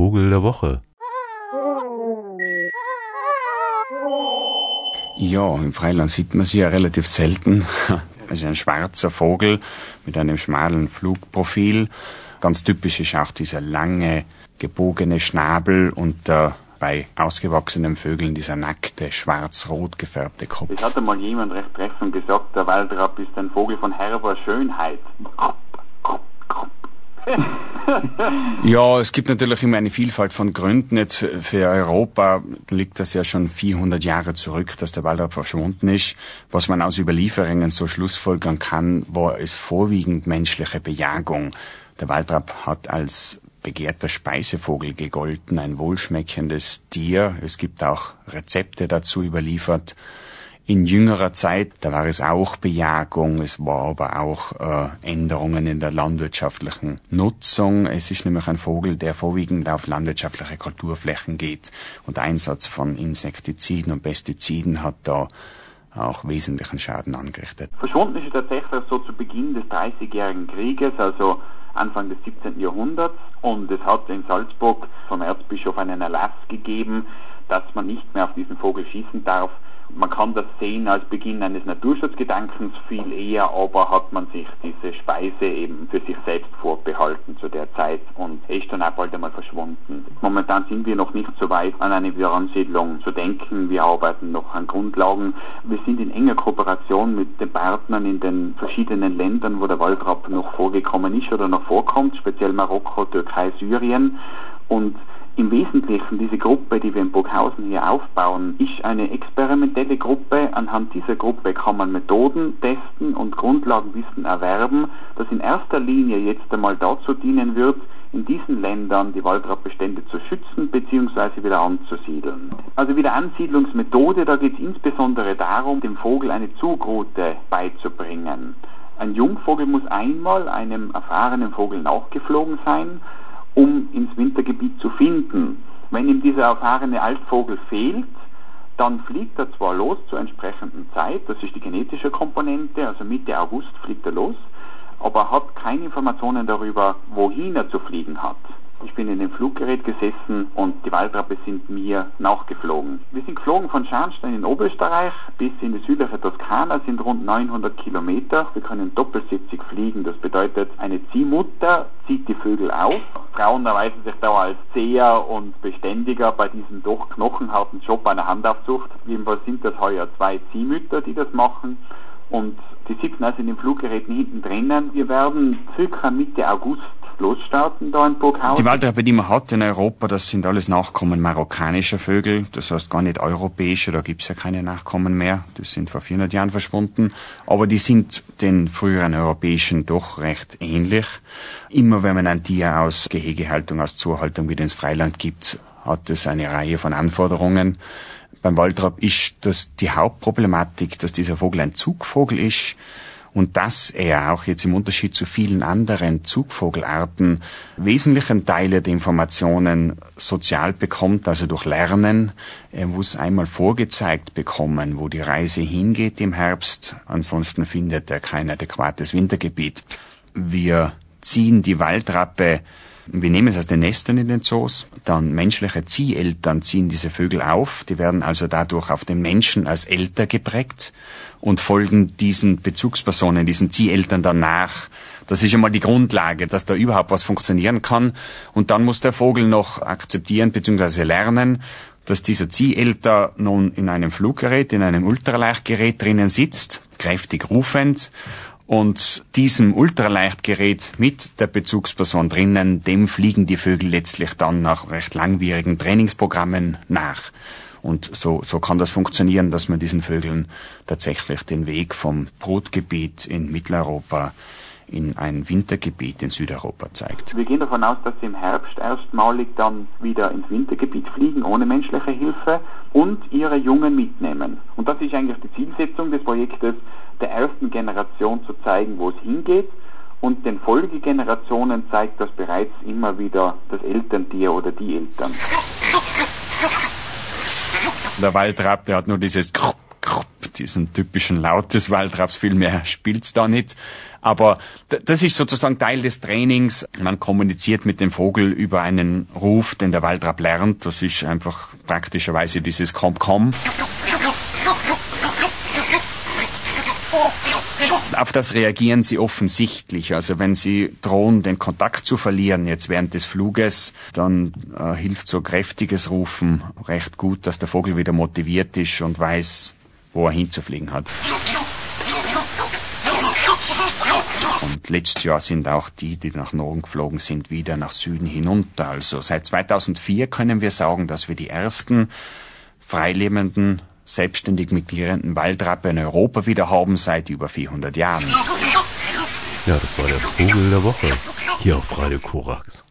Vogel der Woche. Ja, im Freiland sieht man sie ja relativ selten. Also ein schwarzer Vogel mit einem schmalen Flugprofil. Ganz typisch ist auch dieser lange, gebogene Schnabel und der bei ausgewachsenen Vögeln dieser nackte, schwarz-rot gefärbte Kopf. Es hat einmal jemand recht treffend gesagt, der Waldrapp ist ein Vogel von herber Schönheit. ja, es gibt natürlich immer eine Vielfalt von Gründen. Jetzt für, für, Europa liegt das ja schon 400 Jahre zurück, dass der Waldrapp verschwunden ist. Was man aus Überlieferungen so schlussfolgern kann, war es vorwiegend menschliche Bejagung. Der Waldrapp hat als begehrter Speisevogel gegolten, ein wohlschmeckendes Tier. Es gibt auch Rezepte dazu überliefert. In jüngerer Zeit, da war es auch Bejagung, es war aber auch äh, Änderungen in der landwirtschaftlichen Nutzung. Es ist nämlich ein Vogel, der vorwiegend auf landwirtschaftliche Kulturflächen geht und Einsatz von Insektiziden und Pestiziden hat da auch wesentlichen Schaden angerichtet. Verschwunden ist er tatsächlich so zu Beginn des Dreißigjährigen Krieges, also Anfang des 17. Jahrhunderts und es hat in Salzburg vom Erzbischof einen Erlass gegeben, dass man nicht mehr auf diesen Vogel schießen darf, man kann das sehen als Beginn eines Naturschutzgedankens viel eher, aber hat man sich diese Speise eben für sich selbst vorbehalten der Zeit und auch bald einmal verschwunden. Momentan sind wir noch nicht so weit, an eine Wiederansiedlung zu denken. Wir arbeiten noch an Grundlagen. Wir sind in enger Kooperation mit den Partnern in den verschiedenen Ländern, wo der Waldrapp noch vorgekommen ist oder noch vorkommt, speziell Marokko, Türkei, Syrien. Und im Wesentlichen, diese Gruppe, die wir in Burghausen hier aufbauen, ist eine experimentelle Gruppe. Anhand dieser Gruppe kann man Methoden testen und Grundlagenwissen erwerben, das in erster Linie jetzt einmal dazu dienen wird, in diesen Ländern die Waldrappbestände zu schützen bzw. wieder anzusiedeln. Also wie der Ansiedlungsmethode, da geht es insbesondere darum, dem Vogel eine Zugroute beizubringen. Ein Jungvogel muss einmal einem erfahrenen Vogel nachgeflogen sein um ins Wintergebiet zu finden. Wenn ihm dieser erfahrene Altvogel fehlt, dann fliegt er zwar los zur entsprechenden Zeit, das ist die genetische Komponente, also Mitte August fliegt er los, aber er hat keine Informationen darüber, wohin er zu fliegen hat. Ich bin in dem Fluggerät gesessen und die Waldrappe sind mir nachgeflogen. Wir sind geflogen von Scharnstein in Oberösterreich bis in die südliche Toskana, sind rund 900 Kilometer. Wir können doppelsitzig fliegen. Das bedeutet, eine Ziehmutter zieht die Vögel auf. Frauen erweisen sich da als zäher und beständiger bei diesem doch knochenharten Job einer Handaufzucht. Jedenfalls sind das heuer zwei Ziehmütter, die das machen. Und die sitzen also in den Fluggeräten hinten drinnen. Wir werden circa Mitte August losstarten da in Burghausen. Die Waldrappe, die man hat in Europa, das sind alles Nachkommen marokkanischer Vögel, das heißt gar nicht europäische, da gibt's ja keine Nachkommen mehr, das sind vor 400 Jahren verschwunden, aber die sind den früheren europäischen doch recht ähnlich. Immer wenn man ein Tier aus Gehegehaltung, aus Zuhaltung wieder ins Freiland gibt, hat es eine Reihe von Anforderungen. Beim Waldrapp ist das die Hauptproblematik, dass dieser Vogel ein Zugvogel ist, und dass er auch jetzt im Unterschied zu vielen anderen Zugvogelarten wesentlichen Teile der Informationen sozial bekommt, also durch Lernen. Er muss einmal vorgezeigt bekommen, wo die Reise hingeht im Herbst, ansonsten findet er kein adäquates Wintergebiet. Wir ziehen die Waldrappe wir nehmen es aus den Nestern in den Zoos, dann menschliche Zieheltern ziehen diese Vögel auf, die werden also dadurch auf den Menschen als älter geprägt und folgen diesen Bezugspersonen, diesen Zieheltern danach. Das ist einmal die Grundlage, dass da überhaupt was funktionieren kann. Und dann muss der Vogel noch akzeptieren bzw. lernen, dass dieser Ziehelter nun in einem Fluggerät, in einem Ultraleichtgerät drinnen sitzt, kräftig rufend und diesem Ultraleichtgerät mit der Bezugsperson drinnen, dem fliegen die Vögel letztlich dann nach recht langwierigen Trainingsprogrammen nach. Und so, so kann das funktionieren, dass man diesen Vögeln tatsächlich den Weg vom Brutgebiet in Mitteleuropa in ein Wintergebiet in Südeuropa zeigt. Wir gehen davon aus, dass sie im Herbst erstmalig dann wieder ins Wintergebiet fliegen, ohne menschliche Hilfe und ihre Jungen mitnehmen. Und das ist eigentlich die Zielsetzung des Projektes, der ersten Generation zu zeigen, wo es hingeht und den Folgegenerationen zeigt das bereits immer wieder das Elterntier oder die Eltern. Der Waldrapp, der hat nur dieses diesen typischen Laut des Waldraps, viel mehr spielt's da nicht. Aber das ist sozusagen Teil des Trainings. Man kommuniziert mit dem Vogel über einen Ruf, den der Waldrapp lernt. Das ist einfach praktischerweise dieses komm. Auf das reagieren sie offensichtlich. Also wenn sie drohen, den Kontakt zu verlieren jetzt während des Fluges, dann äh, hilft so kräftiges Rufen recht gut, dass der Vogel wieder motiviert ist und weiß, wo er hinzufliegen hat. Und letztes Jahr sind auch die, die nach Norden geflogen sind, wieder nach Süden hinunter. Also seit 2004 können wir sagen, dass wir die ersten freilebenden selbstständig migrierenden Waldrappe in Europa wieder haben seit über 400 Jahren. Ja, das war der Vogel der Woche hier auf Radio Korax.